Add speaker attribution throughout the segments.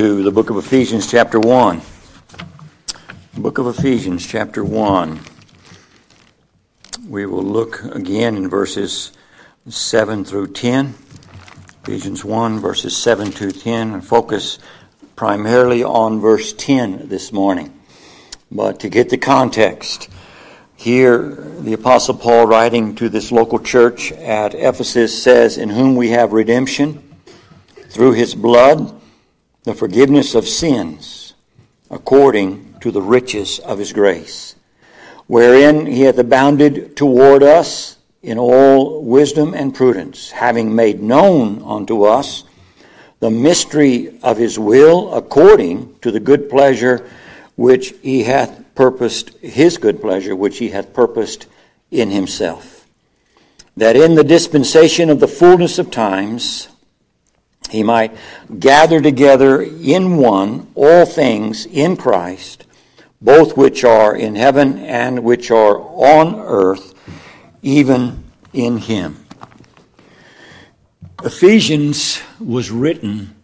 Speaker 1: to the book of Ephesians, chapter 1. Book of Ephesians, chapter 1. We will look again in verses 7 through 10. Ephesians 1, verses 7 to 10, and focus primarily on verse 10 this morning. But to get the context, here the Apostle Paul, writing to this local church at Ephesus, says, In whom we have redemption through his blood the forgiveness of sins according to the riches of his grace, wherein he hath abounded toward us in all wisdom and prudence, having made known unto us the mystery of his will according to the good pleasure which he hath purposed, his good pleasure which he hath purposed in himself. That in the dispensation of the fullness of times, he might gather together in one all things in Christ, both which are in heaven and which are on earth, even in him. Ephesians was written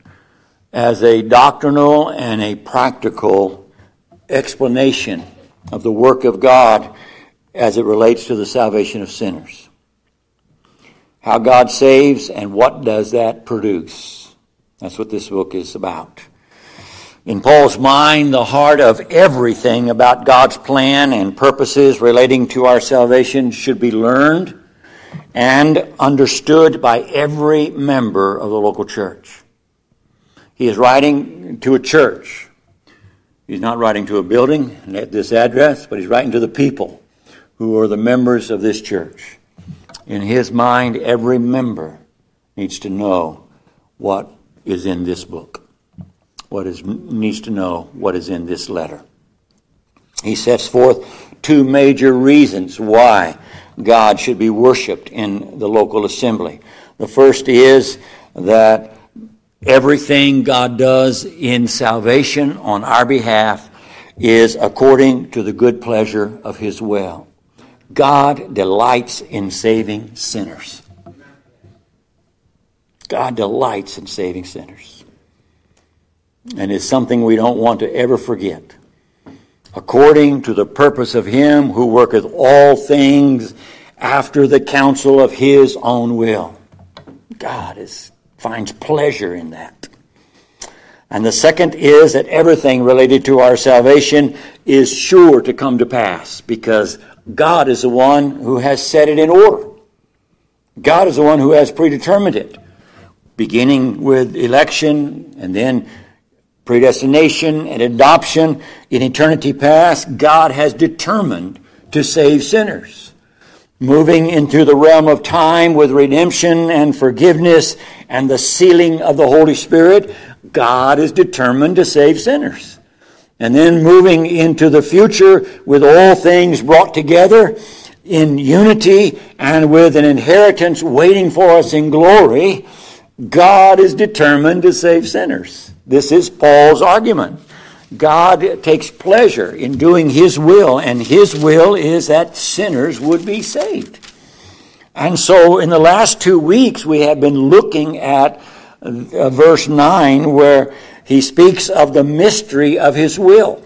Speaker 1: as a doctrinal and a practical explanation of the work of God as it relates to the salvation of sinners how God saves, and what does that produce. That's what this book is about. In Paul's mind, the heart of everything about God's plan and purposes relating to our salvation should be learned and understood by every member of the local church. He is writing to a church. He's not writing to a building at this address, but he's writing to the people who are the members of this church. In his mind, every member needs to know what is in this book, what is, needs to know what is in this letter. He sets forth two major reasons why God should be worshiped in the local assembly. The first is that everything God does in salvation on our behalf is according to the good pleasure of His will. God delights in saving sinners. God delights in saving sinners. And it's something we don't want to ever forget. According to the purpose of Him who worketh all things after the counsel of His own will. God is, finds pleasure in that. And the second is that everything related to our salvation is sure to come to pass because God is the one who has set it in order. God is the one who has predetermined it, beginning with election and then predestination and adoption in eternity past. God has determined to save sinners. Moving into the realm of time with redemption and forgiveness and the sealing of the Holy Spirit, God is determined to save sinners. And then moving into the future with all things brought together in unity and with an inheritance waiting for us in glory, God is determined to save sinners. This is Paul's argument. God takes pleasure in doing His will, and His will is that sinners would be saved. And so in the last two weeks, we have been looking at uh, verse 9 where he speaks of the mystery of his will.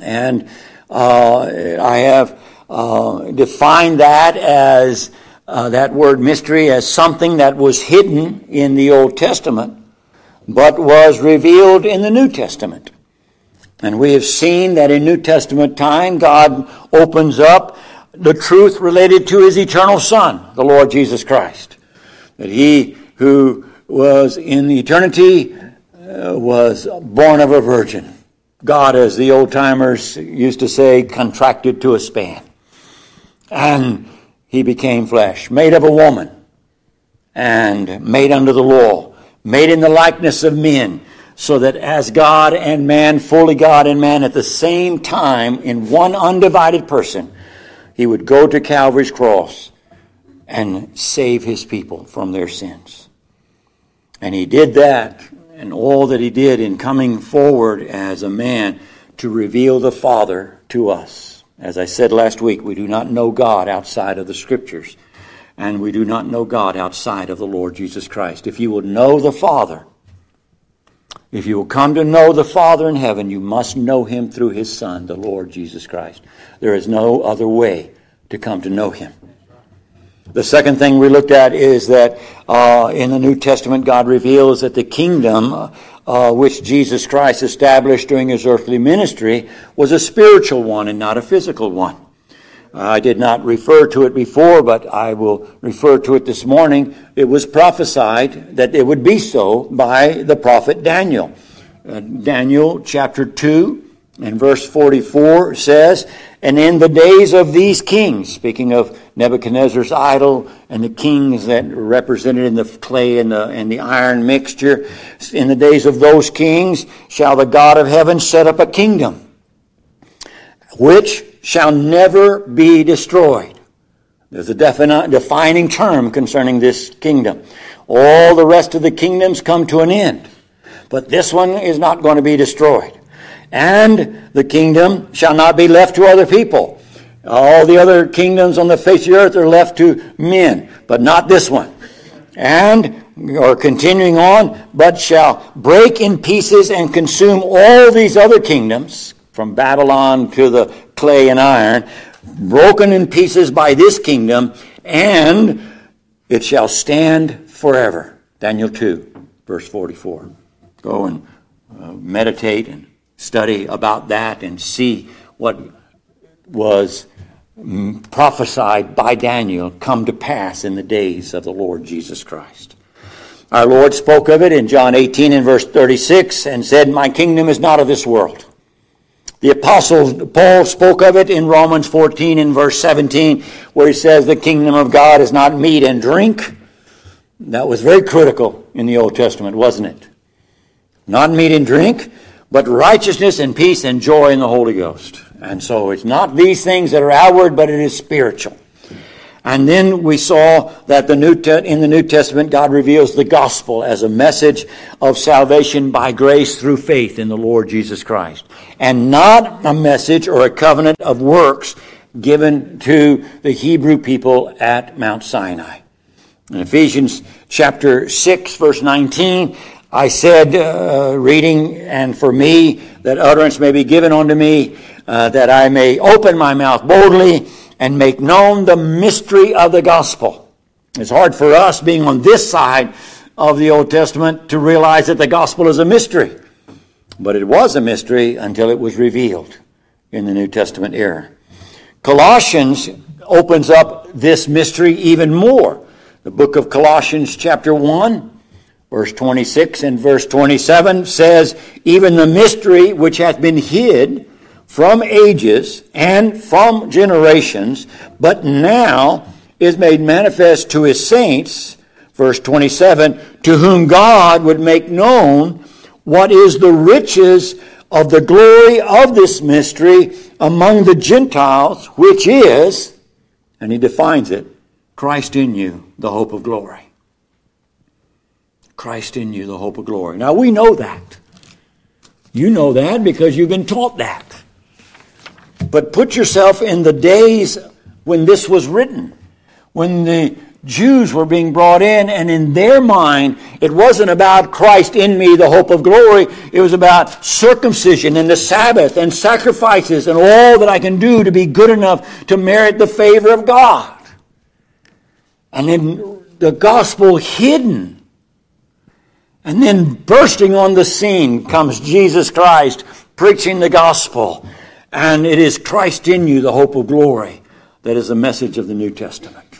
Speaker 1: And uh, I have uh, defined that as uh, that word mystery as something that was hidden in the Old Testament, but was revealed in the New Testament. And we have seen that in New Testament time, God opens up the truth related to his eternal Son, the Lord Jesus Christ. That he who was in the eternity Uh, was born of a virgin. God, as the old timers used to say, contracted to a span. And he became flesh, made of a woman, and made under the law, made in the likeness of men, so that as God and man, fully God and man at the same time, in one undivided person, he would go to Calvary's cross and save his people from their sins. And he did that and all that he did in coming forward as a man to reveal the Father to us. As I said last week, we do not know God outside of the Scriptures, and we do not know God outside of the Lord Jesus Christ. If you would know the Father, If you will come to know the Father in heaven, you must know him through his Son, the Lord Jesus Christ. There is no other way to come to know him. The second thing we looked at is that uh, in the New Testament, God reveals that the kingdom uh, which Jesus Christ established during his earthly ministry was a spiritual one and not a physical one. I did not refer to it before, but I will refer to it this morning. It was prophesied that it would be so by the prophet Daniel. Uh, Daniel chapter 2 and verse 44 says, And in the days of these kings, speaking of Nebuchadnezzar's idol and the kings that were represented in the clay and the, and the iron mixture, in the days of those kings shall the God of heaven set up a kingdom, which shall never be destroyed. There's a defini- defining term concerning this kingdom. All the rest of the kingdoms come to an end, but this one is not going to be destroyed. And the kingdom shall not be left to other people. All the other kingdoms on the face of the earth are left to men, but not this one. And, or continuing on, but shall break in pieces and consume all these other kingdoms, from Babylon to the clay and iron, broken in pieces by this kingdom, and it shall stand forever. Daniel 2, verse 44. Go and uh, meditate and study about that and see what was prophesied by Daniel come to pass in the days of the Lord Jesus Christ. Our Lord spoke of it in John 18 and verse 36 and said, My kingdom is not of this world. The apostle Paul spoke of it in Romans 14 and verse 17, where he says the kingdom of God is not meat and drink. That was very critical in the Old Testament, wasn't it? Not meat and drink, but righteousness and peace and joy in the Holy Ghost. And so it's not these things that are outward, but it is spiritual. And then we saw that the New Te- in the New Testament, God reveals the gospel as a message of salvation by grace through faith in the Lord Jesus Christ. And not a message or a covenant of works given to the Hebrew people at Mount Sinai. In Ephesians chapter 6, verse 19, I said, uh, reading, and for me, that utterance may be given unto me, uh, that I may open my mouth boldly and make known the mystery of the gospel. It's hard for us, being on this side of the Old Testament, to realize that the gospel is a mystery. But it was a mystery until it was revealed in the New Testament era. Colossians opens up this mystery even more. The book of Colossians, chapter 1, verse 26 and verse 27 says, Even the mystery which hath been hid from ages and from generations, but now is made manifest to his saints, verse 27, to whom God would make known what is the riches of the glory of this mystery among the Gentiles, which is, and he defines it, Christ in you, the hope of glory. Christ in you, the hope of glory. Now we know that. You know that because you've been taught that. But put yourself in the days when this was written, when the Jews were being brought in, and in their mind, it wasn't about Christ in me, the hope of glory. It was about circumcision and the Sabbath and sacrifices and all that I can do to be good enough to merit the favor of God. And then the gospel hidden. And then bursting on the scene comes Jesus Christ preaching the gospel and it is Christ in you, the hope of glory, that is the message of the New Testament.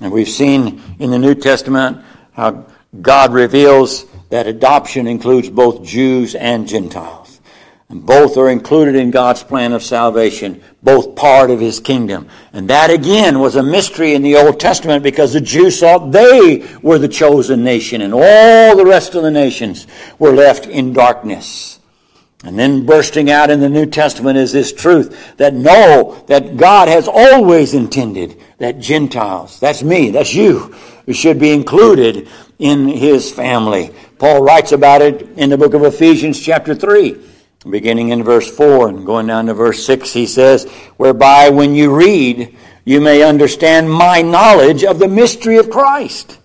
Speaker 1: And we've seen in the New Testament how God reveals that adoption includes both Jews and Gentiles. Both are included in God's plan of salvation, both part of his kingdom. And that again was a mystery in the Old Testament because the Jews thought they were the chosen nation and all the rest of the nations were left in darkness. And then bursting out in the New Testament is this truth that no, that God has always intended that Gentiles, that's me, that's you, should be included in his family. Paul writes about it in the book of Ephesians chapter 3, beginning in verse 4 and going down to verse 6, he says, whereby when you read, you may understand my knowledge of the mystery of Christ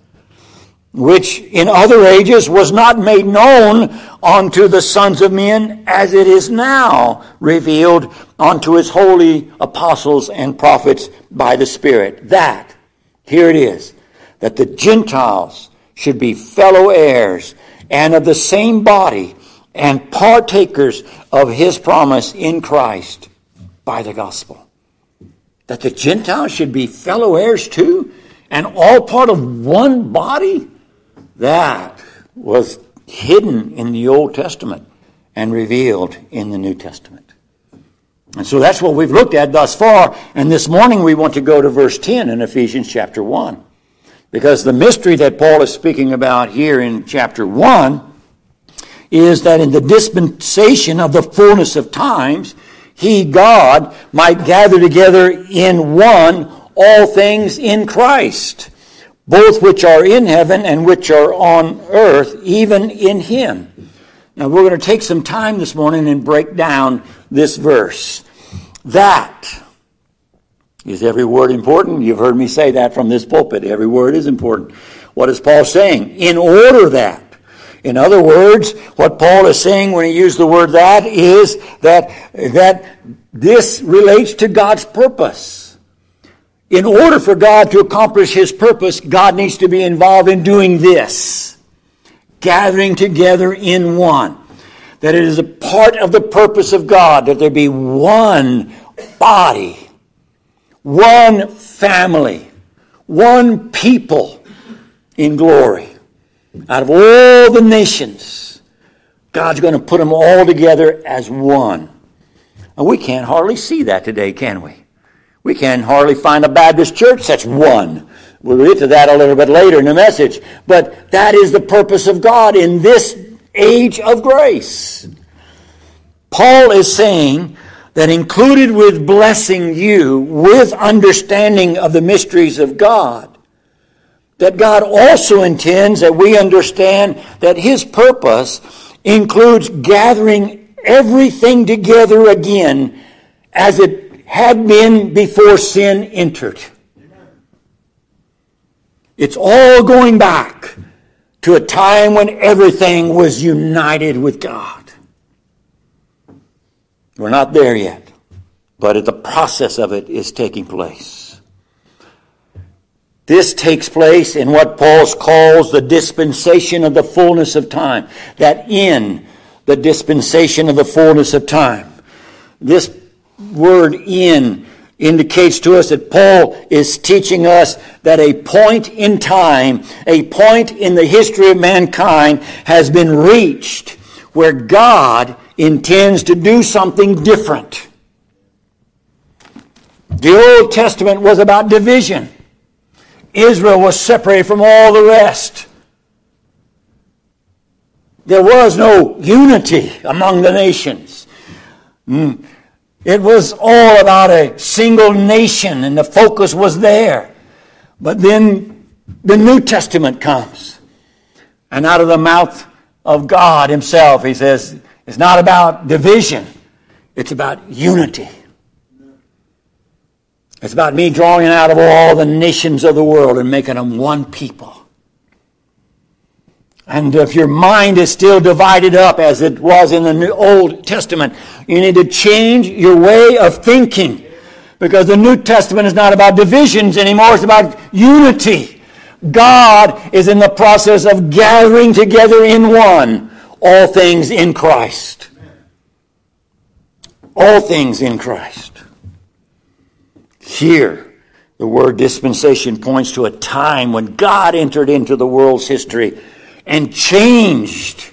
Speaker 1: which in other ages was not made known unto the sons of men as it is now revealed unto his holy apostles and prophets by the Spirit. That, here it is, that the Gentiles should be fellow heirs and of the same body and partakers of his promise in Christ by the gospel. That the Gentiles should be fellow heirs too and all part of one body? That was hidden in the Old Testament and revealed in the New Testament. And so that's what we've looked at thus far. And this morning we want to go to verse 10 in Ephesians chapter 1. Because the mystery that Paul is speaking about here in chapter 1 is that in the dispensation of the fullness of times, he, God, might gather together in one all things in Christ both which are in heaven and which are on earth, even in him. Now we're going to take some time this morning and break down this verse. That is every word important? You've heard me say that from this pulpit. Every word is important. What is Paul saying? In order that. In other words, what Paul is saying when he used the word that is that, that this relates to God's purpose. In order for God to accomplish His purpose, God needs to be involved in doing this. Gathering together in one. That it is a part of the purpose of God that there be one body, one family, one people in glory. Out of all the nations, God's going to put them all together as one. And we can't hardly see that today, can we? We can hardly find a Baptist church that's one. We'll get to that a little bit later in the message. But that is the purpose of God in this age of grace. Paul is saying that included with blessing you with understanding of the mysteries of God, that God also intends that we understand that His purpose includes gathering everything together again as it had been before sin entered. It's all going back to a time when everything was united with God. We're not there yet, but the process of it is taking place. This takes place in what Paul calls the dispensation of the fullness of time. That in the dispensation of the fullness of time. This word in indicates to us that Paul is teaching us that a point in time, a point in the history of mankind has been reached where God intends to do something different. The Old Testament was about division. Israel was separated from all the rest. There was no unity among the nations. Mm. It was all about a single nation, and the focus was there. But then the New Testament comes. And out of the mouth of God Himself, He says, it's not about division, it's about unity. It's about me drawing out of all the nations of the world and making them one people. And if your mind is still divided up as it was in the New Old Testament, you need to change your way of thinking. Because the New Testament is not about divisions anymore, it's about unity. God is in the process of gathering together in one all things in Christ. All things in Christ. Here, the word dispensation points to a time when God entered into the world's history and changed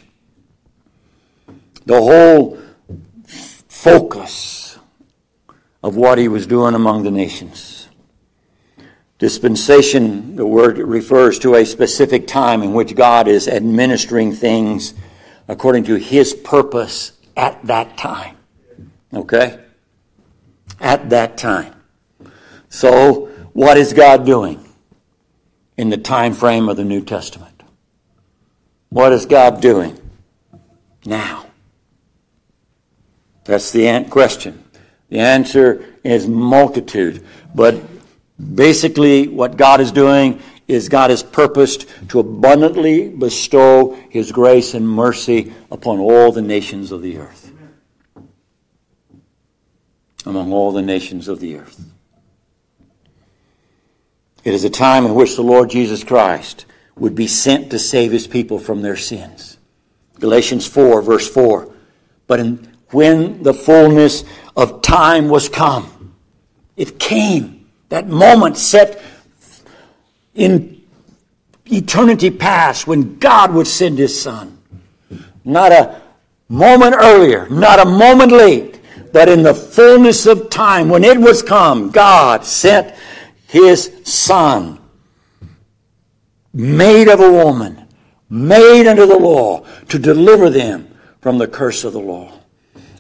Speaker 1: the whole focus of what he was doing among the nations. Dispensation, the word refers to a specific time in which God is administering things according to his purpose at that time. Okay? At that time. So, what is God doing in the time frame of the New Testament? What is God doing now? That's the question. The answer is multitude. But basically, what God is doing is God has purposed to abundantly bestow his grace and mercy upon all the nations of the earth. Among all the nations of the earth. It is a time in which the Lord Jesus Christ would be sent to save his people from their sins. Galatians 4, verse 4. But in, when the fullness of time was come, it came. That moment set in eternity past when God would send his son. Not a moment earlier, not a moment late, but in the fullness of time, when it was come, God sent his son, made of a woman, made under the law, to deliver them from the curse of the law.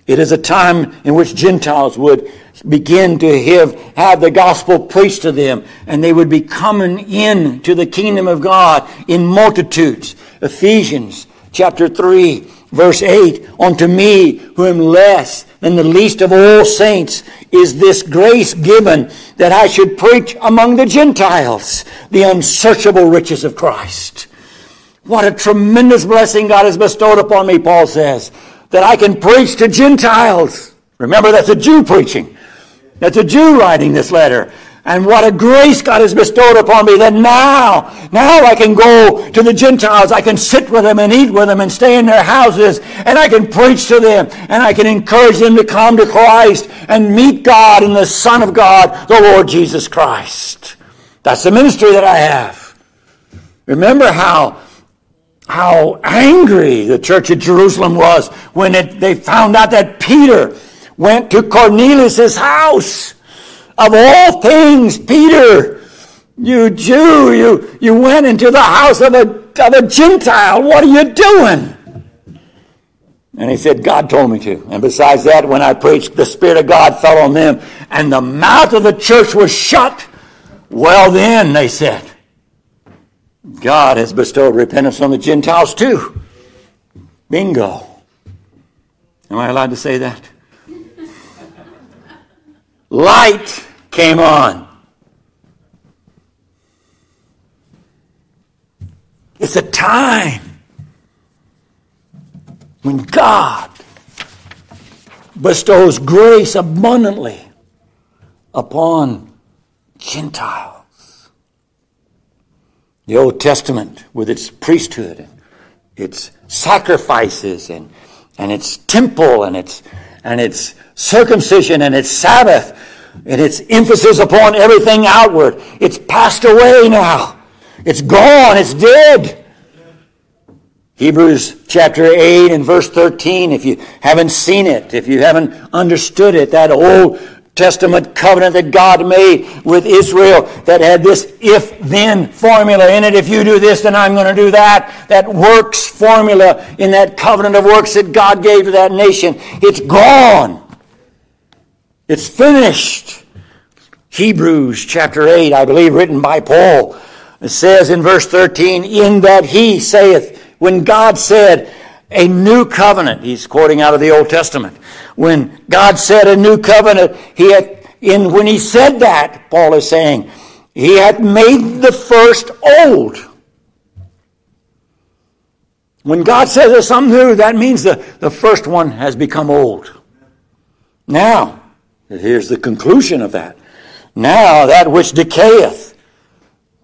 Speaker 1: It is a time in which Gentiles would begin to have, have the gospel preached to them, and they would be coming in to the kingdom of God in multitudes. Ephesians chapter 3, verse 8, Unto me, who am less than the least of all saints, is this grace given that I should preach among the Gentiles the unsearchable riches of Christ. What a tremendous blessing God has bestowed upon me, Paul says that I can preach to Gentiles. Remember, that's a Jew preaching. That's a Jew writing this letter. And what a grace God has bestowed upon me that now, now I can go to the Gentiles. I can sit with them and eat with them and stay in their houses and I can preach to them and I can encourage them to come to Christ and meet God and the Son of God, the Lord Jesus Christ. That's the ministry that I have. Remember how how angry the church at Jerusalem was when it, they found out that Peter went to Cornelius' house. Of all things, Peter, you Jew, you, you went into the house of a, of a Gentile. What are you doing? And he said, God told me to. And besides that, when I preached, the Spirit of God fell on them, and the mouth of the church was shut. Well, then, they said, God has bestowed repentance on the Gentiles too. Bingo. Am I allowed to say that? Light came on. It's a time when God bestows grace abundantly upon Gentiles. The Old Testament, with its priesthood and its sacrifices and, and its temple and its, and its circumcision and its Sabbath and its emphasis upon everything outward, it's passed away now. It's gone. It's dead. Hebrews chapter 8 and verse 13, if you haven't seen it, if you haven't understood it, that old Testament covenant that God made with Israel that had this if then formula in it. If you do this, then I'm going to do that. That works formula in that covenant of works that God gave to that nation. It's gone. It's finished. Hebrews chapter 8, I believe, written by Paul. It says in verse 13, In that he saith, when God said, a new covenant, he's quoting out of the Old Testament when God said a new covenant, he had, in, when he said that, Paul is saying, he had made the first old. When God says there's something new, that means the, the first one has become old. Now, here's the conclusion of that. Now that which decayeth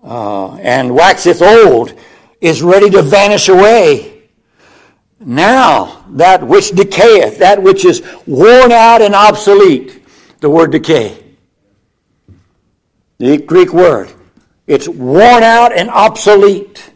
Speaker 1: uh, and waxeth old is ready to vanish away. Now, that which decayeth, that which is worn out and obsolete, the word decay. The Greek word. It's worn out and obsolete.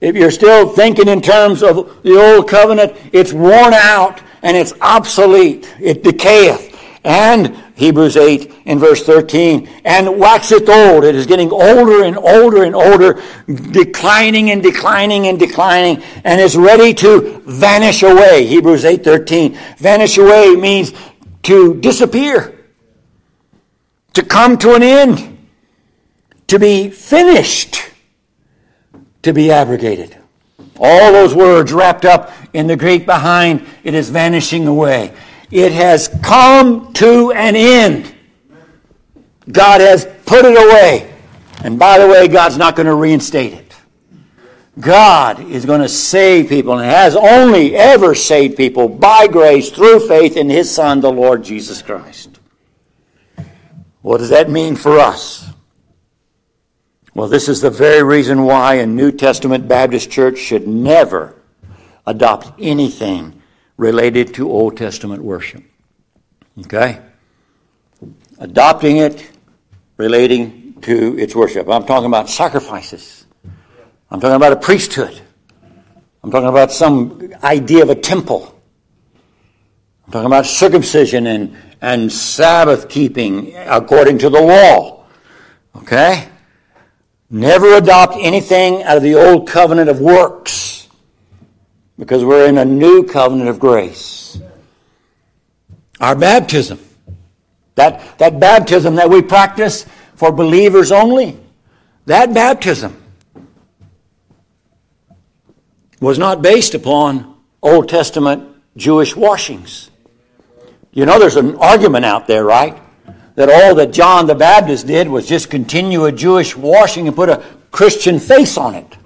Speaker 1: If you're still thinking in terms of the old covenant, it's worn out and it's obsolete. It decayeth. And Hebrews 8 in verse 13, and waxeth old. It is getting older and older and older, declining and declining and declining, and is ready to vanish away. Hebrews 8 13. Vanish away means to disappear, to come to an end, to be finished, to be abrogated. All those words wrapped up in the Greek behind it is vanishing away. It has come to an end. God has put it away. And by the way, God's not going to reinstate it. God is going to save people and has only ever saved people by grace through faith in His Son, the Lord Jesus Christ. What does that mean for us? Well, this is the very reason why a New Testament Baptist church should never adopt anything related to Old Testament worship. Okay? Adopting it relating to its worship. I'm talking about sacrifices. I'm talking about a priesthood. I'm talking about some idea of a temple. I'm talking about circumcision and, and Sabbath keeping according to the law. Okay? Never adopt anything out of the old covenant of works because we're in a new covenant of grace. Our baptism, that, that baptism that we practice for believers only, that baptism was not based upon Old Testament Jewish washings. You know, there's an argument out there, right? that all that John the Baptist did was just continue a Jewish washing and put a Christian face on it.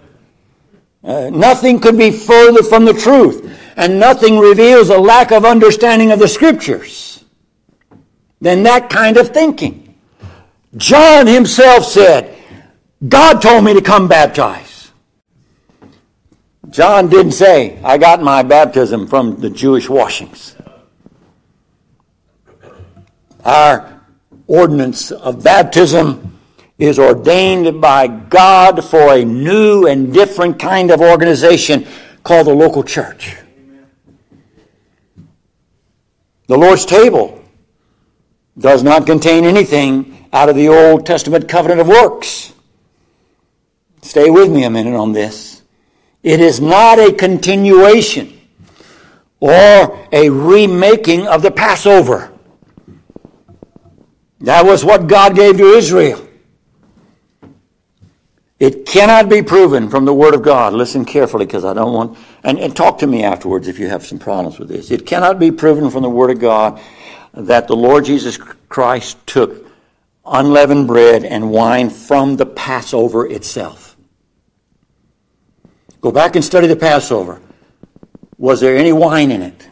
Speaker 1: Uh, nothing could be further from the truth, and nothing reveals a lack of understanding of the Scriptures than that kind of thinking. John himself said, God told me to come baptize. John didn't say, I got my baptism from the Jewish washings. Our ordinance of baptism is ordained by God for a new and different kind of organization called the local church. The Lord's table does not contain anything out of the Old Testament covenant of works. Stay with me a minute on this. It is not a continuation or a remaking of the Passover. That was what God gave to Israel. It cannot be proven from the Word of God. Listen carefully because I don't want, and, and talk to me afterwards if you have some problems with this. It cannot be proven from the Word of God that the Lord Jesus Christ took unleavened bread and wine from the Passover itself. Go back and study the Passover. Was there any wine in it?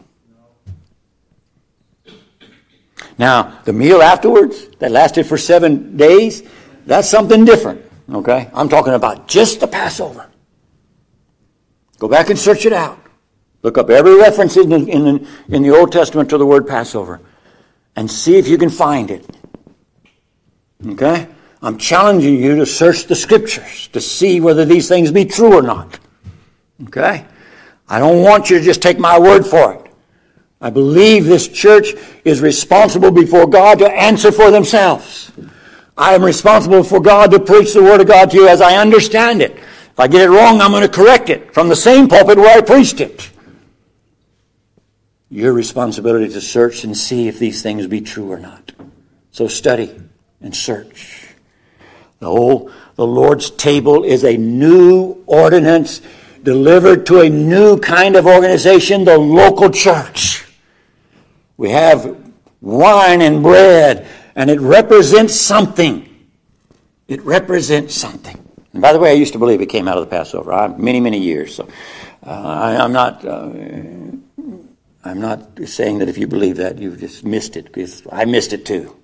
Speaker 1: Now, the meal afterwards that lasted for seven days, that's something different. Okay? I'm talking about just the Passover. Go back and search it out. Look up every reference in the, in the, in the Old Testament to the word Passover and see if you can find it. Okay? I'm challenging you to search the scriptures to see whether these things be true or not. Okay? I don't want you to just take my word for it. I believe this church is responsible before God to answer for themselves. I am responsible for God to preach the Word of God to you as I understand it. If I get it wrong, I'm going to correct it from the same pulpit where I preached it. Your responsibility to search and see if these things be true or not. So study and search. The whole, the Lord's table is a new ordinance delivered to a new kind of organization, the local church. We have wine and bread, and it represents something. It represents something. And by the way, I used to believe it came out of the Passover. I, many, many years. So uh, I, am not. Uh, I'm not saying that if you believe that you've just missed it because I missed it too.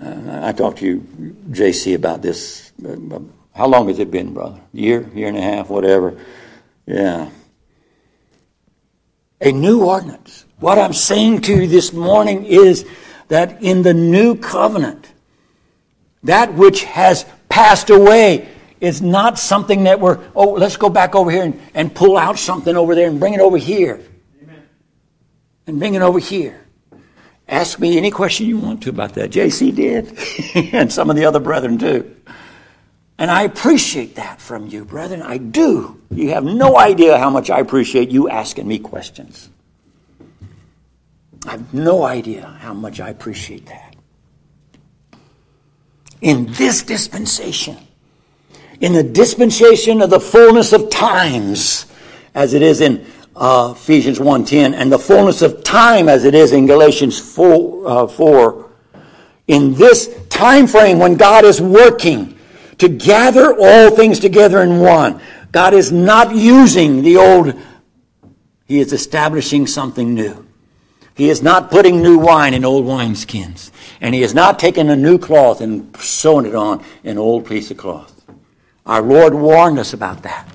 Speaker 1: Uh, I talked to you, JC, about this. Uh, how long has it been, brother? Year, year and a half, whatever. Yeah. A new ordinance. What I'm saying to you this morning is that in the new covenant, that which has passed away is not something that we're, oh, let's go back over here and, and pull out something over there and bring it over here. Amen. And bring it over here. Ask me any question you want to about that. JC did, and some of the other brethren too. And I appreciate that from you, brethren. I do. You have no idea how much I appreciate you asking me questions. I have no idea how much I appreciate that. In this dispensation, in the dispensation of the fullness of times, as it is in uh, Ephesians 1.10, and the fullness of time as it is in Galatians 4, uh, 4, in this time frame when God is working to gather all things together in one. God is not using the old, He is establishing something new. He is not putting new wine in old wineskins. And He is not taking a new cloth and sewing it on an old piece of cloth. Our Lord warned us about that.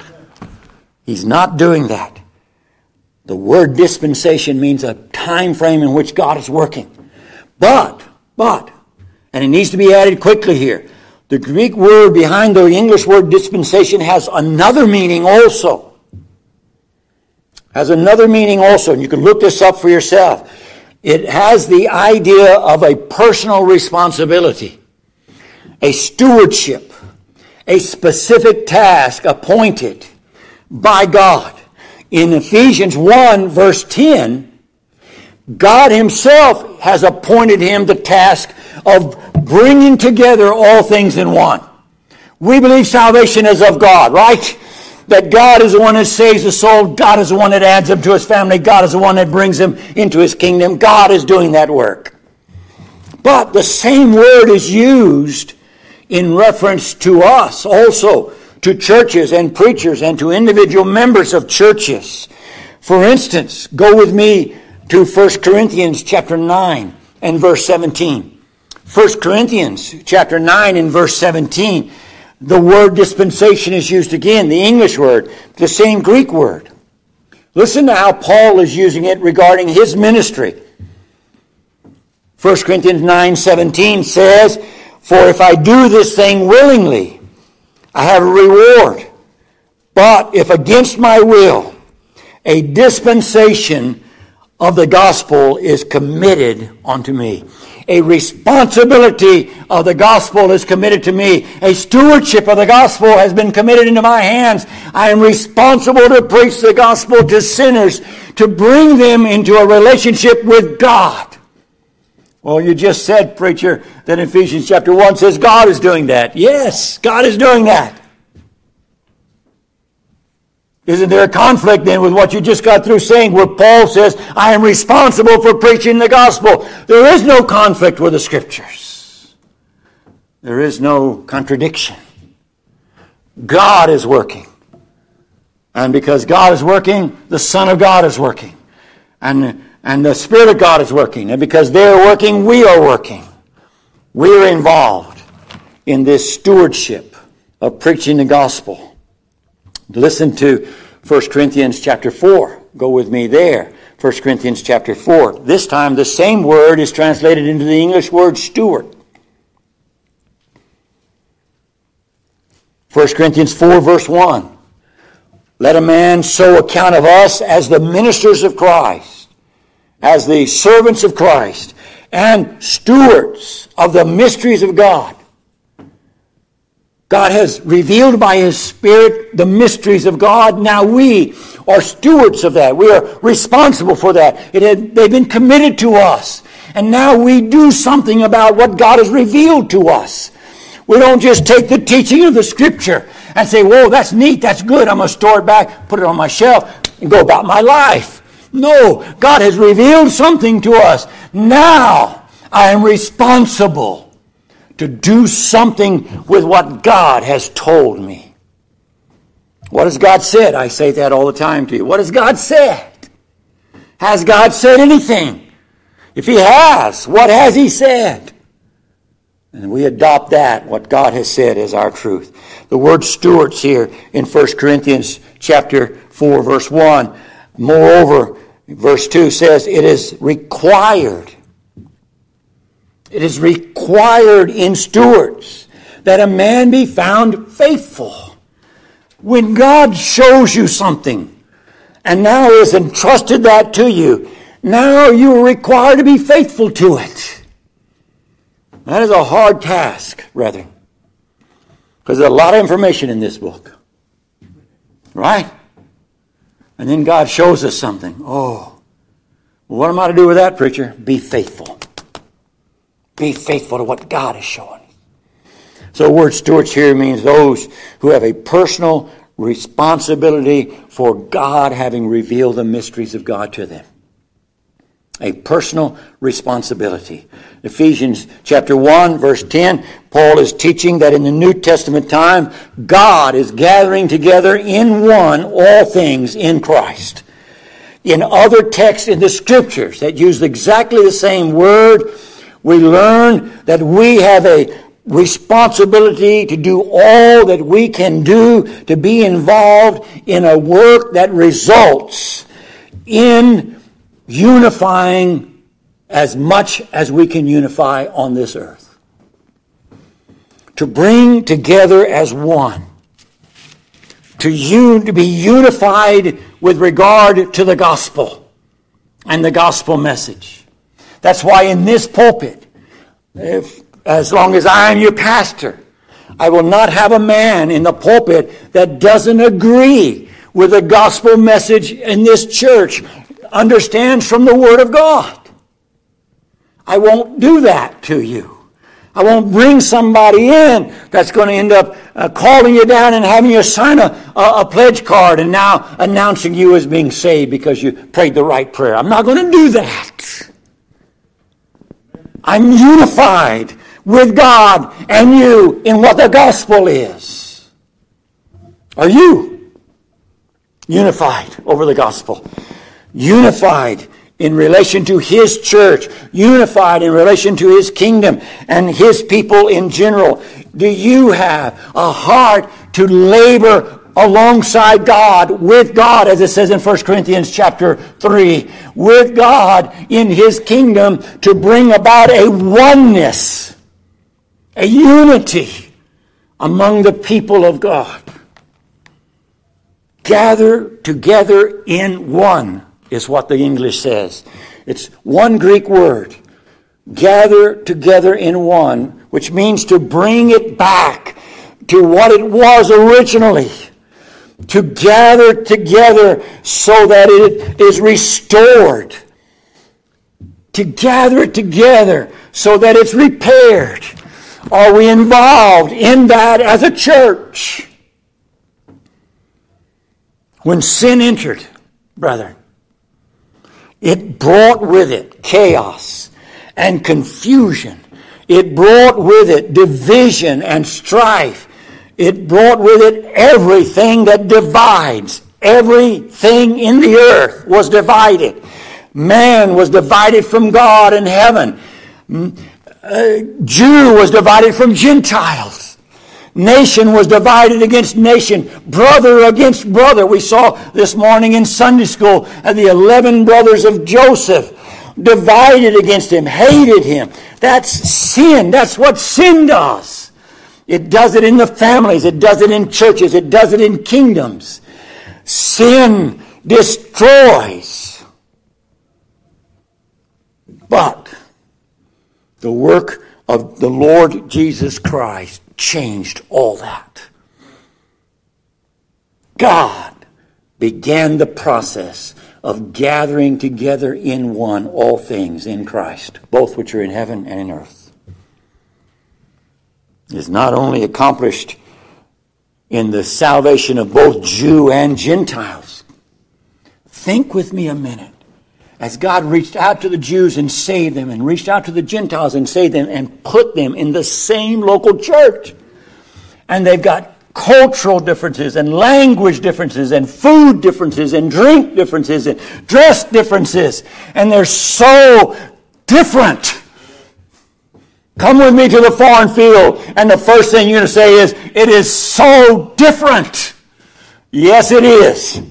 Speaker 1: He's not doing that. The word dispensation means a time frame in which God is working. But, but, and it needs to be added quickly here. The Greek word behind the English word dispensation has another meaning also. Has another meaning also, and you can look this up for yourself. It has the idea of a personal responsibility, a stewardship, a specific task appointed by God. In Ephesians 1, verse 10, God Himself has appointed him the task of bringing together all things in one. We believe salvation is of God, right? That God is the one that saves the soul. God is the one that adds him to his family. God is the one that brings him into his kingdom. God is doing that work. But the same word is used in reference to us also, to churches and preachers and to individual members of churches. For instance, go with me to 1 Corinthians chapter 9 and verse 17. 1 Corinthians chapter 9 and verse 17, the word dispensation is used again, the English word, the same Greek word. Listen to how Paul is using it regarding his ministry. 1 Corinthians 9 17 says, For if I do this thing willingly, I have a reward. But if against my will, a dispensation of the gospel is committed unto me. A responsibility of the gospel is committed to me. A stewardship of the gospel has been committed into my hands. I am responsible to preach the gospel to sinners, to bring them into a relationship with God. Well, you just said, preacher, that Ephesians chapter 1 says God is doing that. Yes, God is doing that. Isn't there a conflict then with what you just got through saying where Paul says, I am responsible for preaching the gospel? There is no conflict with the scriptures. There is no contradiction. God is working. And because God is working, the Son of God is working. And, and the Spirit of God is working. And because they're working, we are working. We are involved in this stewardship of preaching the gospel. Listen to 1 Corinthians chapter 4. Go with me there. 1 Corinthians chapter 4. This time the same word is translated into the English word steward. 1 Corinthians 4 verse 1. Let a man so account of us as the ministers of Christ, as the servants of Christ, and stewards of the mysteries of God. God has revealed by His Spirit the mysteries of God. Now we are stewards of that. We are responsible for that. It Had, they've been committed to us. And now we do something about what God has revealed to us. We don't just take the teaching of the Scripture and say, whoa, that's neat, that's good, I'm going to store it back, put it on my shelf, and go about my life. No, God has revealed something to us. Now I am responsible to do something with what God has told me. What has God said? I say that all the time to you. What has God said? Has God said anything? If He has, what has He said? And we adopt that, what God has said, as our truth. The word stewards here in 1 Corinthians chapter 4, verse 1. Moreover, verse 2 says, it is required it is required in stewards that a man be found faithful. When God shows you something and now has entrusted that to you, now you are required to be faithful to it. That is a hard task, brethren. Because there's a lot of information in this book. Right? And then God shows us something. Oh, what am I to do with that, preacher? Be faithful. Be faithful to what God is showing. So the word stewards here means those who have a personal responsibility for God having revealed the mysteries of God to them. a personal responsibility. Ephesians chapter 1 verse 10, Paul is teaching that in the New Testament time, God is gathering together in one all things in Christ. In other texts in the scriptures that use exactly the same word, we learn that we have a responsibility to do all that we can do to be involved in a work that results in unifying as much as we can unify on this earth. To bring together as one. To, un- to be unified with regard to the gospel and the gospel message. That's why in this pulpit, if, as long as I am your pastor, I will not have a man in the pulpit that doesn't agree with the gospel message in this church understands from the Word of God. I won't do that to you. I won't bring somebody in that's going to end up uh, calling you down and having you sign a, a, a, pledge card and now announcing you as being saved because you prayed the right prayer. I'm not going to do that. I'm unified with God and you in what the gospel is. Are you unified over the gospel? unified in relation to His church, unified in relation to His kingdom and His people in general? Do you have a heart to labor alongside God, with God, as it says in 1 Corinthians chapter 3, with God in His kingdom to bring about a oneness, a unity among the people of God? Gather together in one is what the English says. It's one Greek word. Gather together in one, which means to bring it back to what it was originally. To gather together so that it is restored. To gather it together so that it's repaired. Are we involved in that as a church? When sin entered, brethren, it brought with it chaos and confusion. It brought with it division and strife. It brought with it everything that divides. Everything in the earth was divided. Man was divided from God and heaven. Uh, Jew was divided from Gentiles. Nation was divided against nation, brother against brother. We saw this morning in Sunday school the 11 brothers of Joseph divided against him, hated him. That's sin. That's what sin does. It does it in the families, it does it in churches, it does it in kingdoms. Sin destroys. But the work of the Lord Jesus Christ changed all that. God began the process of gathering together in one all things in Christ, both which are in heaven and in earth. Is not only accomplished in the salvation of both Jew and Gentiles. Think with me a minute. As God reached out to the Jews and saved them, and reached out to the Gentiles and saved them, and put them in the same local church. And they've got cultural differences and language differences and food differences and drink differences and dress differences. And they're so different. Come with me to the foreign field, and the first thing you're going to say is, It is so different. Yes, it is.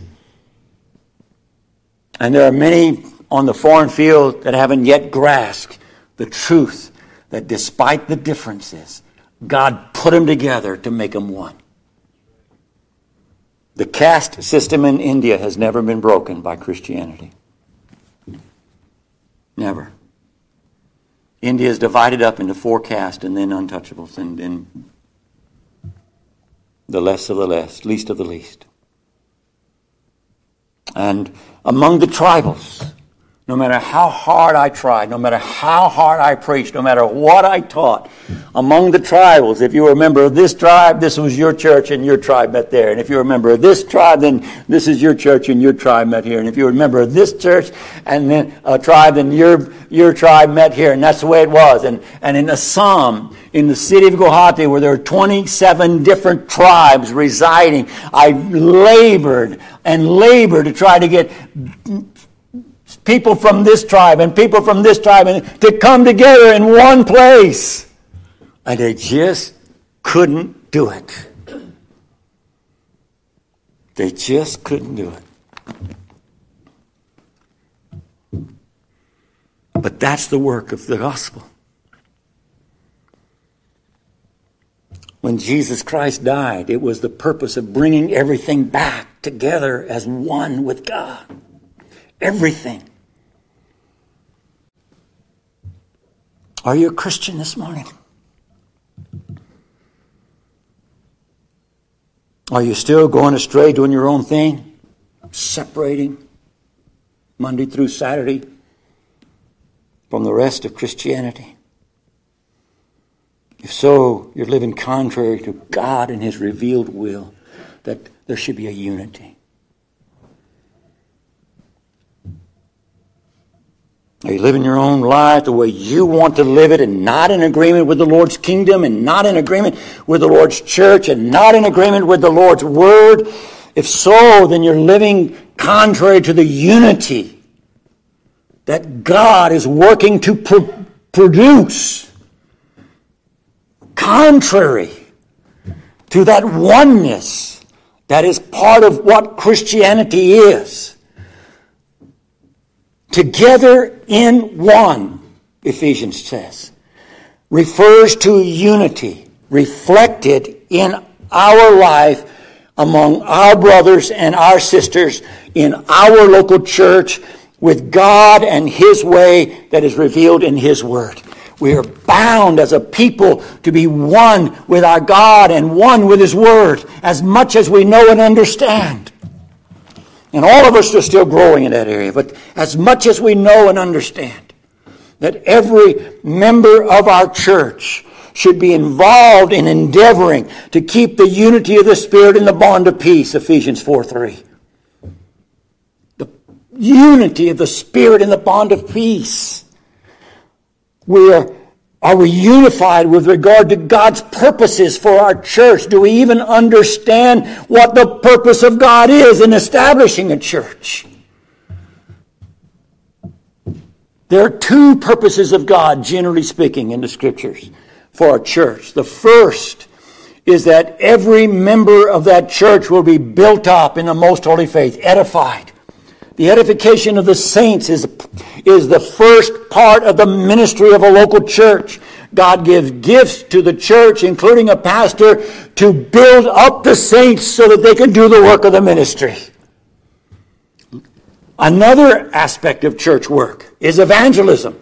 Speaker 1: And there are many on the foreign field that haven't yet grasped the truth that despite the differences, God put them together to make them one. The caste system in India has never been broken by Christianity. Never. India is divided up into four castes and then untouchables and then the less of the less, least of the least. And among the tribals, no matter how hard I tried, no matter how hard I preached, no matter what I taught, among the tribals, if you were a member of this tribe, this was your church and your tribe met there. And if you're a member of this tribe, then this is your church and your tribe met here. And if you're a member of this church and then a tribe, then your, your tribe met here. And that's the way it was. And, and in Assam, in the city of Guwahati, where there are 27 different tribes residing, I labored and labored to try to get people from this tribe and people from this tribe and to come together in one place. And they just couldn't do it. They just couldn't do it. But that's the work of the gospel. When Jesus Christ died, it was the purpose of bringing everything back together as one with God. Everything. Are you a Christian this morning? Are you still going astray, doing your own thing? Separating Monday through Saturday from the rest of Christianity? If so, you're living contrary to God and His revealed will that there should be a unity. Are you living your own life the way you want to live it and not in agreement with the Lord's kingdom and not in agreement with the Lord's church and not in agreement with the Lord's word? If so, then you're living contrary to the unity that God is working to pr- produce. Contrary to that oneness that is part of what Christianity is together in one, Ephesians says, refers to unity reflected in our life among our brothers and our sisters in our local church with God and His way that is revealed in His Word. We are bound as a people to be one with our God and one with His Word as much as we know and understand. And all of us are still growing in that area. But as much as we know and understand that every member of our church should be involved in endeavoring to keep the unity of the Spirit in the bond of peace, Ephesians 4 3. The unity of the Spirit in the bond of peace. We are are we unified with regard to God's purposes for our church? Do we even understand what the purpose of God is in establishing a church? There are two purposes of God, generally speaking, in the scriptures for a church. The first is that every member of that church will be built up in the most holy faith, edified. The edification of the saints is, is the first part of the ministry of a local church. God gives gifts to the church, including a pastor, to build up the saints so that they can do the work of the ministry. Another aspect of church work is evangelism.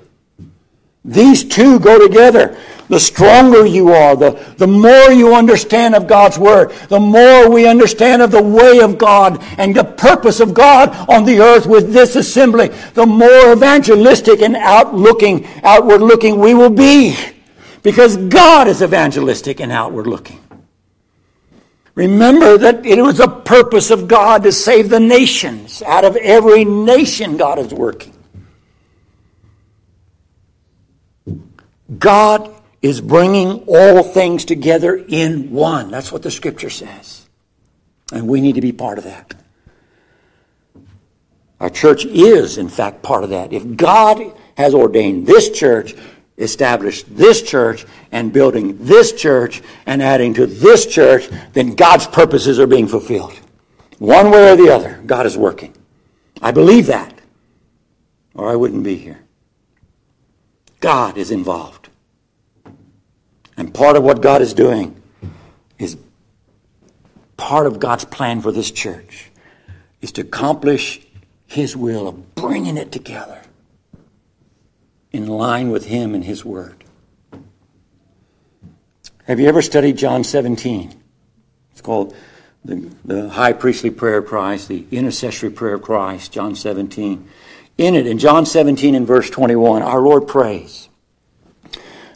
Speaker 1: These two go together the stronger you are, the, the more you understand of God's Word, the more we understand of the way of God and the purpose of God on the earth with this assembly, the more evangelistic and outlooking, outward looking we will be. Because God is evangelistic and outward looking. Remember that it was a purpose of God to save the nations. Out of every nation, God is working. God is bringing all things together in one. That's what the scripture says. And we need to be part of that. Our church is, in fact, part of that. If God has ordained this church, established this church, and building this church, and adding to this church, then God's purposes are being fulfilled. One way or the other, God is working. I believe that, or I wouldn't be here. God is involved. And part of what God is doing is part of God's plan for this church is to accomplish His will of bringing it together in line with Him and His Word. Have you ever studied John 17? It's called the, the High Priestly Prayer of Christ, the Intercessory Prayer of Christ, John 17. in it, in John 17 and verse 21, our Lord prays.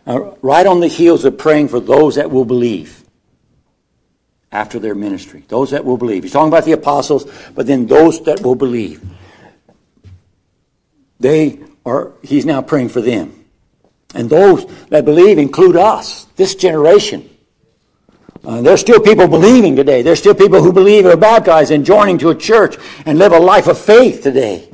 Speaker 1: Uh, right on the heels of praying for those that will believe after their ministry. Those that will believe. He's talking about the apostles, but then those that will believe. They are, he's now praying for them. And those that believe include us, this generation. Uh, there's still people believing today. There's still people who believe are baptized and joining to a church and live a life of faith today.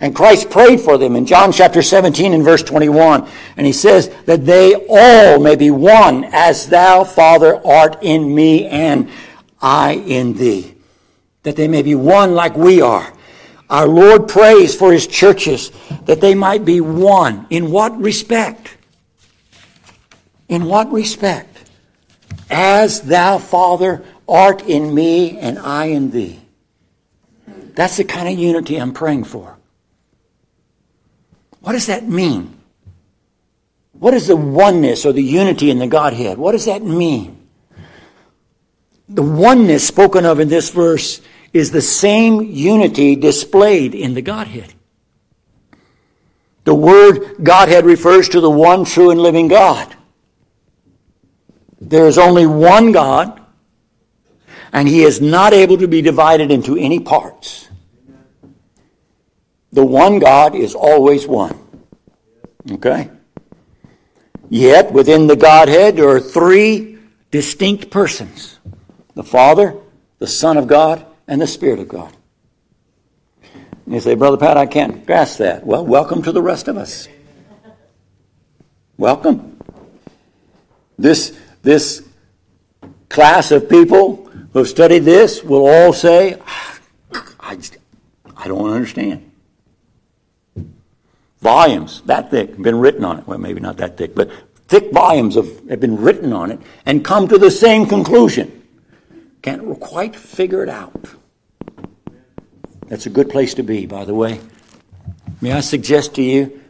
Speaker 1: And Christ prayed for them in John chapter 17 and verse 21. And he says that they all may be one as thou, Father, art in me and I in thee. That they may be one like we are. Our Lord prays for his churches that they might be one. In what respect? In what respect? As thou, Father, art in me and I in thee. That's the kind of unity I'm praying for. What does that mean? What is the oneness or the unity in the Godhead? What does that mean? The oneness spoken of in this verse is the same unity displayed in the Godhead. The word Godhead refers to the one true and living God. There is only one God, and he is not able to be divided into any parts. The one God is always one. Okay? Yet, within the Godhead, there are three distinct persons the Father, the Son of God, and the Spirit of God. And you say, Brother Pat, I can't grasp that. Well, welcome to the rest of us. Welcome. This, this class of people who have studied this will all say, ah, I, I don't understand volumes that thick been written on it. Well, maybe not that thick, but thick volumes of, have been written on it and come to the same conclusion. Can't quite figure it out. That's a good place to be, by the way. May I suggest to you,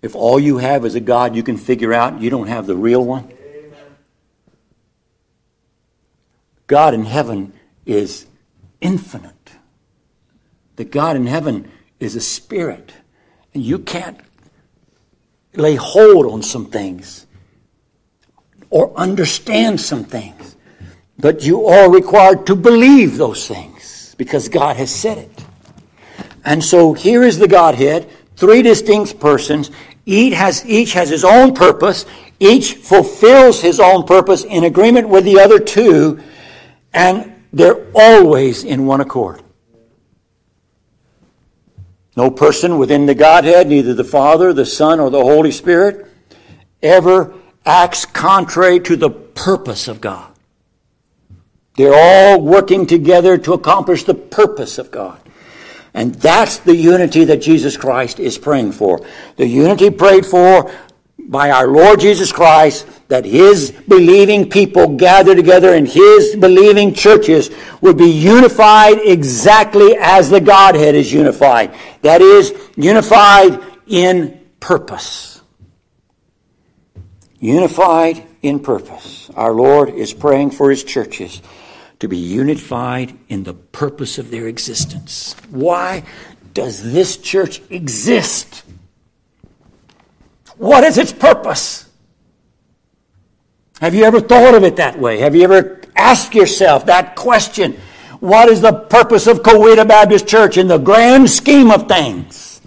Speaker 1: if all you have is a God you can figure out, you don't have the real one. God in heaven is infinite. The God in heaven is a spirit you can't lay hold on some things or understand some things, but you are required to believe those things because God has said it. And so here is the Godhead, three distinct persons. Each has, each has his own purpose. Each fulfills his own purpose in agreement with the other two, and they're always in one accord. No person within the Godhead, neither the Father, the Son, or the Holy Spirit, ever acts contrary to the purpose of God. They're all working together to accomplish the purpose of God. And that's the unity that Jesus Christ is praying for. The unity prayed for by our Lord Jesus Christ that his believing people gather together in his believing churches would be unified exactly as the Godhead is unified. That is, unified in purpose. Unified in purpose. Our Lord is praying for his churches to be unified in the purpose of their existence. Why does this church exist? What is its purpose? Have you ever thought of it that way? Have you ever asked yourself that question? What is the purpose of Coweta Baptist Church in the grand scheme of things?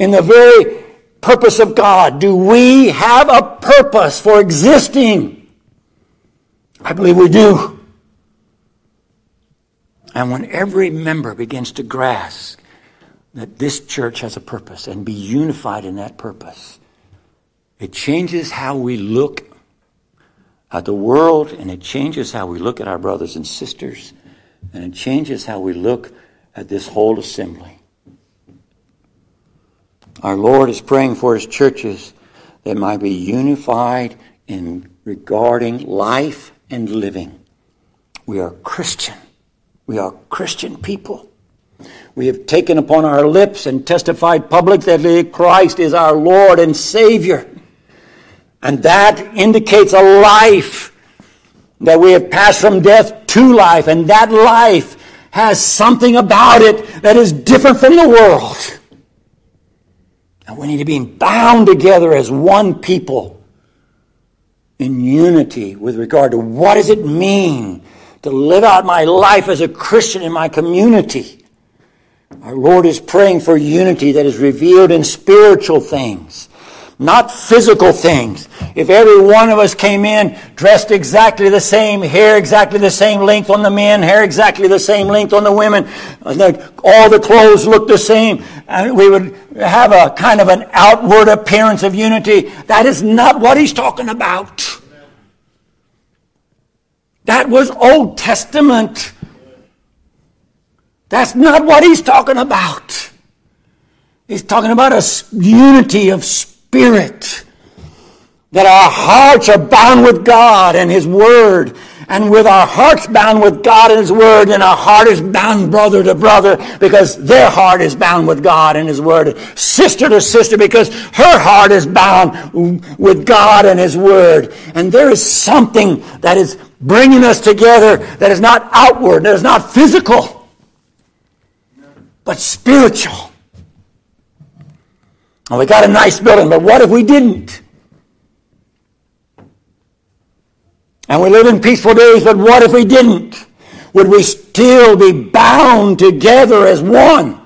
Speaker 1: In the very purpose of God, do we have a purpose for existing? I believe we do. And when every member begins to grasp that this church has a purpose and be unified in that purpose. It changes how we look at the world and it changes how we look at our brothers and sisters and it changes how we look at this whole assembly. Our Lord is praying for his churches that might be unified in regarding life and living. We are Christian. We are Christian people. We have taken upon our lips and testified publicly that Christ is our Lord and Savior. And that indicates a life that we have passed from death to life. And that life has something about it that is different from the world. And we need to be bound together as one people in unity with regard to what does it mean to live out my life as a Christian in my community. Our Lord is praying for unity that is revealed in spiritual things not physical things. If every one of us came in dressed exactly the same, hair exactly the same length on the men, hair exactly the same length on the women, all the clothes looked the same, and we would have a kind of an outward appearance of unity, that is not what he's talking about. That was Old Testament. That's not what he's talking about. He's talking about a unity of spirit. That our hearts are bound with God and His Word. And with our hearts bound with God and His Word, and our heart is bound brother to brother because their heart is bound with God and His Word. Sister to sister because her heart is bound with God and His Word. And there is something that is bringing us together that is not outward, that is not physical, but spiritual. Well, we got a nice building, but what if we didn't? And we live in peaceful days, but what if we didn't? Would we still be bound together as one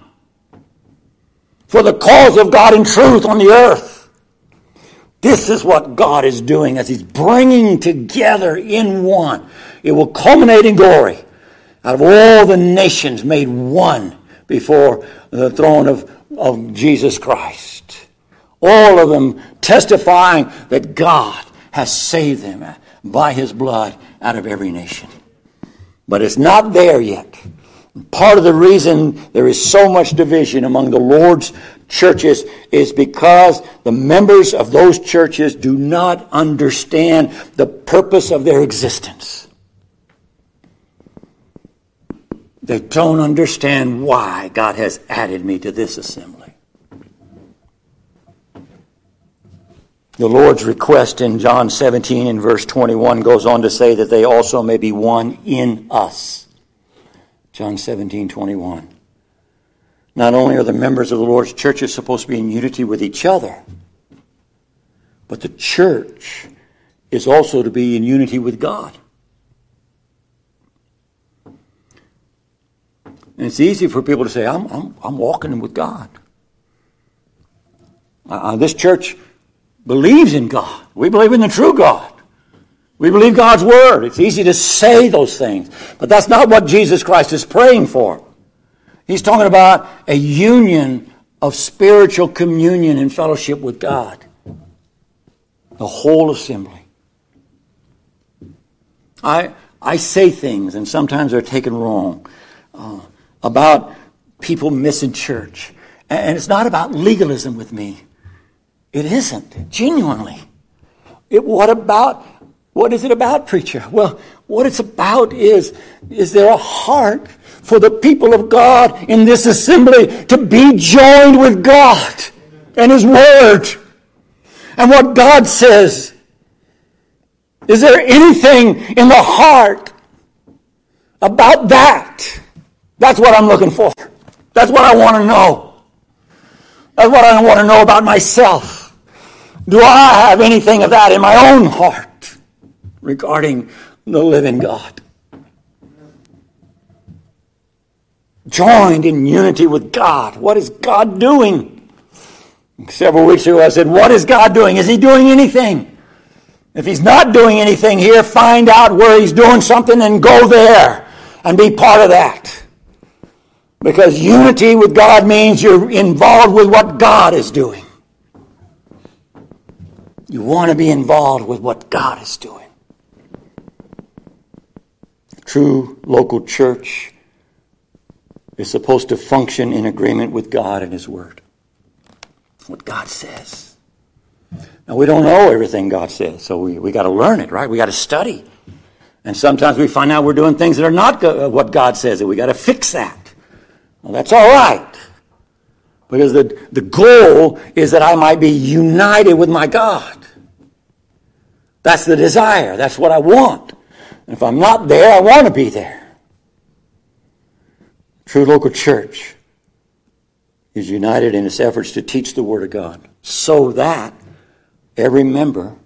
Speaker 1: for the cause of God and truth on the earth? This is what God is doing as He's bringing together in one. It will culminate in glory out of all the nations made one before the throne of, of Jesus Christ. All of them testifying that God has saved them by his blood out of every nation. But it's not there yet. Part of the reason there is so much division among the Lord's churches is because the members of those churches do not understand the purpose of their existence. They don't understand why God has added me to this assembly. The Lord's request in John 17 and verse 21 goes on to say that they also may be one in us. John 17, 21. Not only are the members of the Lord's churches supposed to be in unity with each other, but the church is also to be in unity with God. And it's easy for people to say, I'm, I'm, I'm walking with God. Uh, this church believes in God. We believe in the true God. We believe God's word. It's easy to say those things, but that's not what Jesus Christ is praying for. He's talking about a union of spiritual communion and fellowship with God. The whole assembly. I, I say things, and sometimes they're taken wrong, uh, about people missing church. And it's not about legalism with me. It isn't, genuinely. It, what about, what is it about, preacher? Well, what it's about is, is there a heart for the people of God in this assembly to be joined with God and His Word and what God says? Is there anything in the heart about that? That's what I'm looking for. That's what I want to know. That's what I want to know about myself. Do I have anything of that in my own heart regarding the living God? Joined in unity with God. What is God doing? Several weeks ago I said, What is God doing? Is He doing anything? If He's not doing anything here, find out where He's doing something and go there and be part of that. Because unity with God means you're involved with what God is doing. You want to be involved with what God is doing. True local church is supposed to function in agreement with God and His Word. What God says. Now, we don't know everything God says, so we, we got to learn it, right? We got to study. And sometimes we find out we're doing things that are not uh, what God says, and we got to fix that. Well, that's all right. Because the, the goal is that I might be united with my God. That's the desire. That's what I want. And if I'm not there, I want to be there. True local church is united in its efforts to teach the Word of God so that every member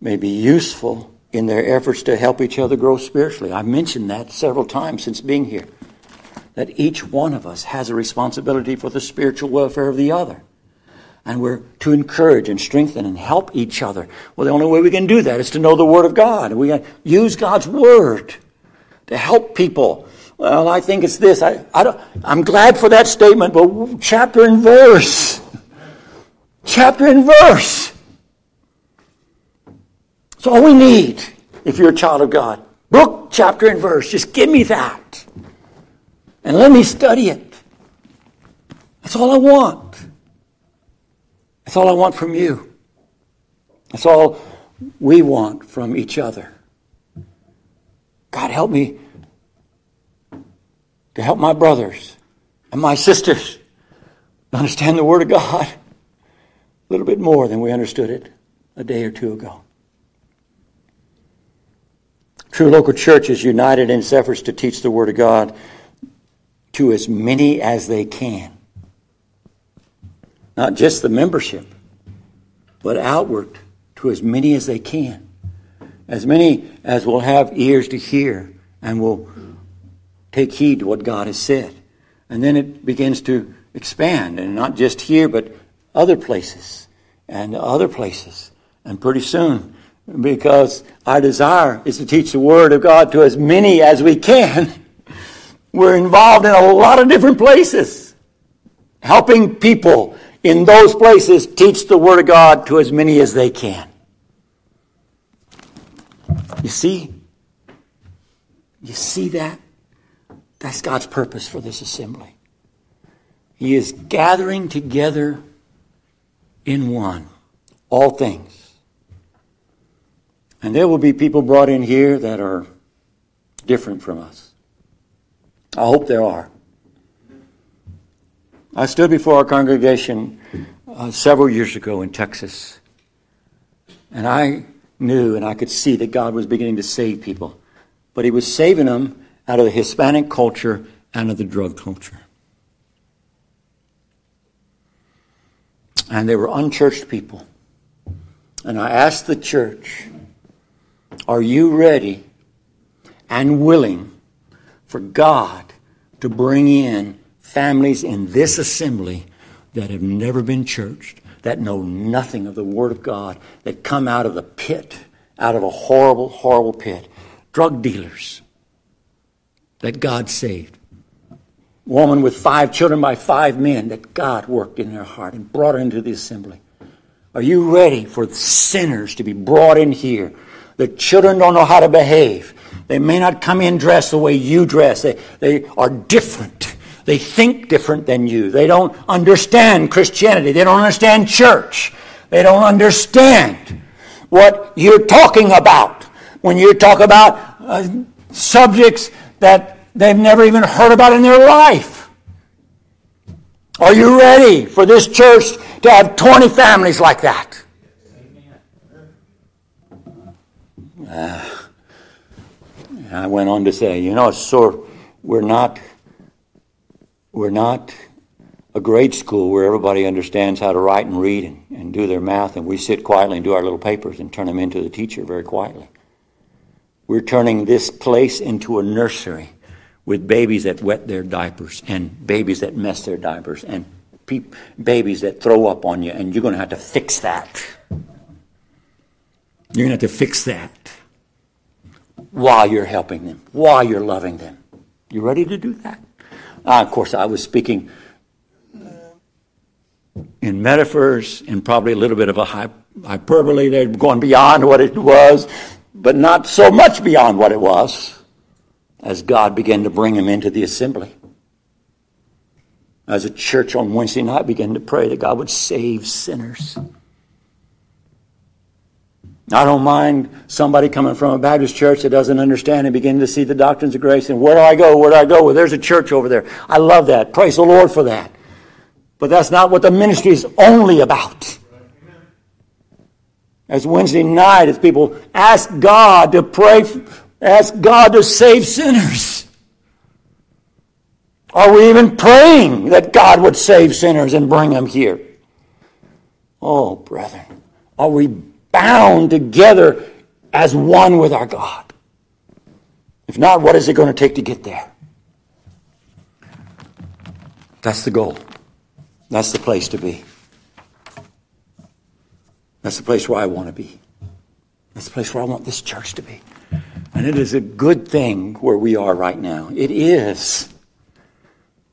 Speaker 1: may be useful in their efforts to help each other grow spiritually. I've mentioned that several times since being here. That each one of us has a responsibility for the spiritual welfare of the other. And we're to encourage and strengthen and help each other. Well, the only way we can do that is to know the Word of God. We use God's Word to help people. Well, I think it's this. I, I don't, I'm glad for that statement, but chapter and verse. Chapter and verse. It's all we need if you're a child of God. Book, chapter, and verse. Just give me that. And let me study it. That's all I want. That's all I want from you. That's all we want from each other. God, help me to help my brothers and my sisters understand the Word of God a little bit more than we understood it a day or two ago. True local church is united in its efforts to teach the Word of God to as many as they can. Not just the membership, but outward to as many as they can. As many as will have ears to hear and will take heed to what God has said. And then it begins to expand, and not just here, but other places and other places. And pretty soon, because our desire is to teach the Word of God to as many as we can. We're involved in a lot of different places, helping people in those places teach the Word of God to as many as they can. You see? You see that? That's God's purpose for this assembly. He is gathering together in one all things and there will be people brought in here that are different from us. I hope there are. I stood before our congregation uh, several years ago in Texas, and I knew and I could see that God was beginning to save people. But He was saving them out of the Hispanic culture and of the drug culture. And they were unchurched people. And I asked the church, are you ready and willing for God to bring in families in this assembly that have never been churched, that know nothing of the Word of God, that come out of the pit, out of a horrible, horrible pit? Drug dealers that God saved. Woman with five children by five men that God worked in their heart and brought her into the assembly. Are you ready for sinners to be brought in here the children don't know how to behave. They may not come in dressed the way you dress. They, they are different. They think different than you. They don't understand Christianity. They don't understand church. They don't understand what you're talking about when you talk about uh, subjects that they've never even heard about in their life. Are you ready for this church to have 20 families like that? Uh, I went on to say, you know, so we're not we're not a grade school where everybody understands how to write and read and, and do their math, and we sit quietly and do our little papers and turn them into the teacher very quietly. We're turning this place into a nursery with babies that wet their diapers and babies that mess their diapers and pe- babies that throw up on you, and you're going to have to fix that. You're going to have to fix that while you're helping them, while you're loving them. You ready to do that? Uh, of course, I was speaking in metaphors and probably a little bit of a hyperbole. They're going beyond what it was, but not so much beyond what it was as God began to bring them into the assembly. As a church on Wednesday night began to pray that God would save sinners. I don't mind somebody coming from a Baptist church that doesn't understand and begin to see the doctrines of grace and where do I go? Where do I go? Well, there's a church over there. I love that. Praise the Lord for that. But that's not what the ministry is only about. As Wednesday night, as people ask God to pray, ask God to save sinners. Are we even praying that God would save sinners and bring them here? Oh, brethren, are we bound together as one with our God? If not, what is it going to take to get there? That's the goal. That's the place to be. That's the place where I want to be. That's the place where I want this church to be. And it is a good thing where we are right now. It is.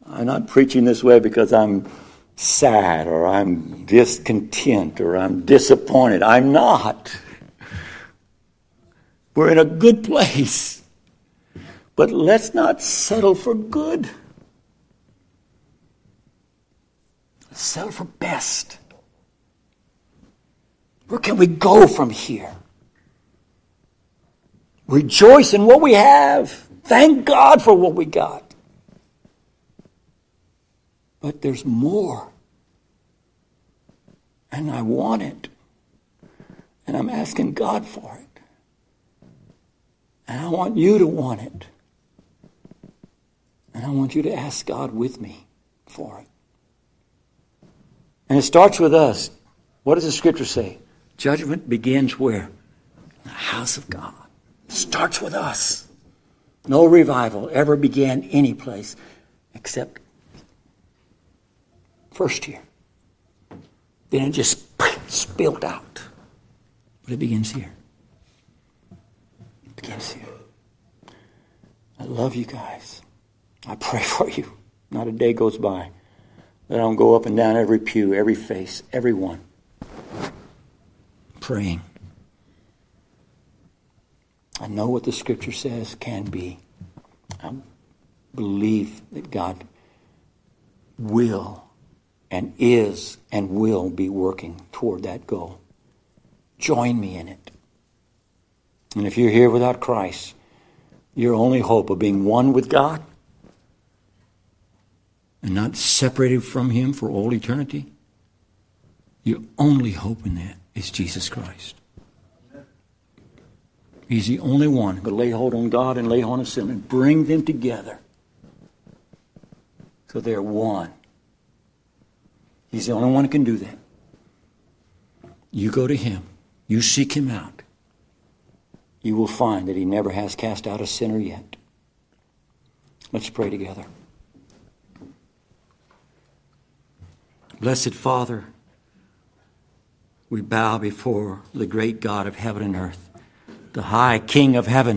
Speaker 1: I'm not preaching this way because I'm sad or I'm discontent or I'm disappointed. I'm not. We're in a good place. But let's not settle for good. Settle for best. Where can we go from here? Rejoice in what we have. Thank God for what we got. But there's more. And I want it. And I'm asking God for it. And I want you to want it. And I want you to ask God with me for it. And it starts with us. What does the scripture say? Judgment begins where? The house of God. It starts with us. No revival ever began any place except first here. Then it just spilled out. But it begins here. It begins here. I love you guys. I pray for you. Not a day goes by that I don't go up and down every pew, every face, every one praying. I know what the scripture says can be. I believe that God will and is and will be working toward that goal. Join me in it. And if you're here without Christ, your only hope of being one with God and not separated from Him for all eternity, your only hope in that is Jesus Christ. He's the only one who can lay hold on God and lay hold on sin and bring them together so they're one. He's the only one who can do that. You go to Him, you seek Him out. You will find that He never has cast out a sinner yet. Let's pray together. Blessed Father, we bow before the great God of heaven and earth, the high King of heaven.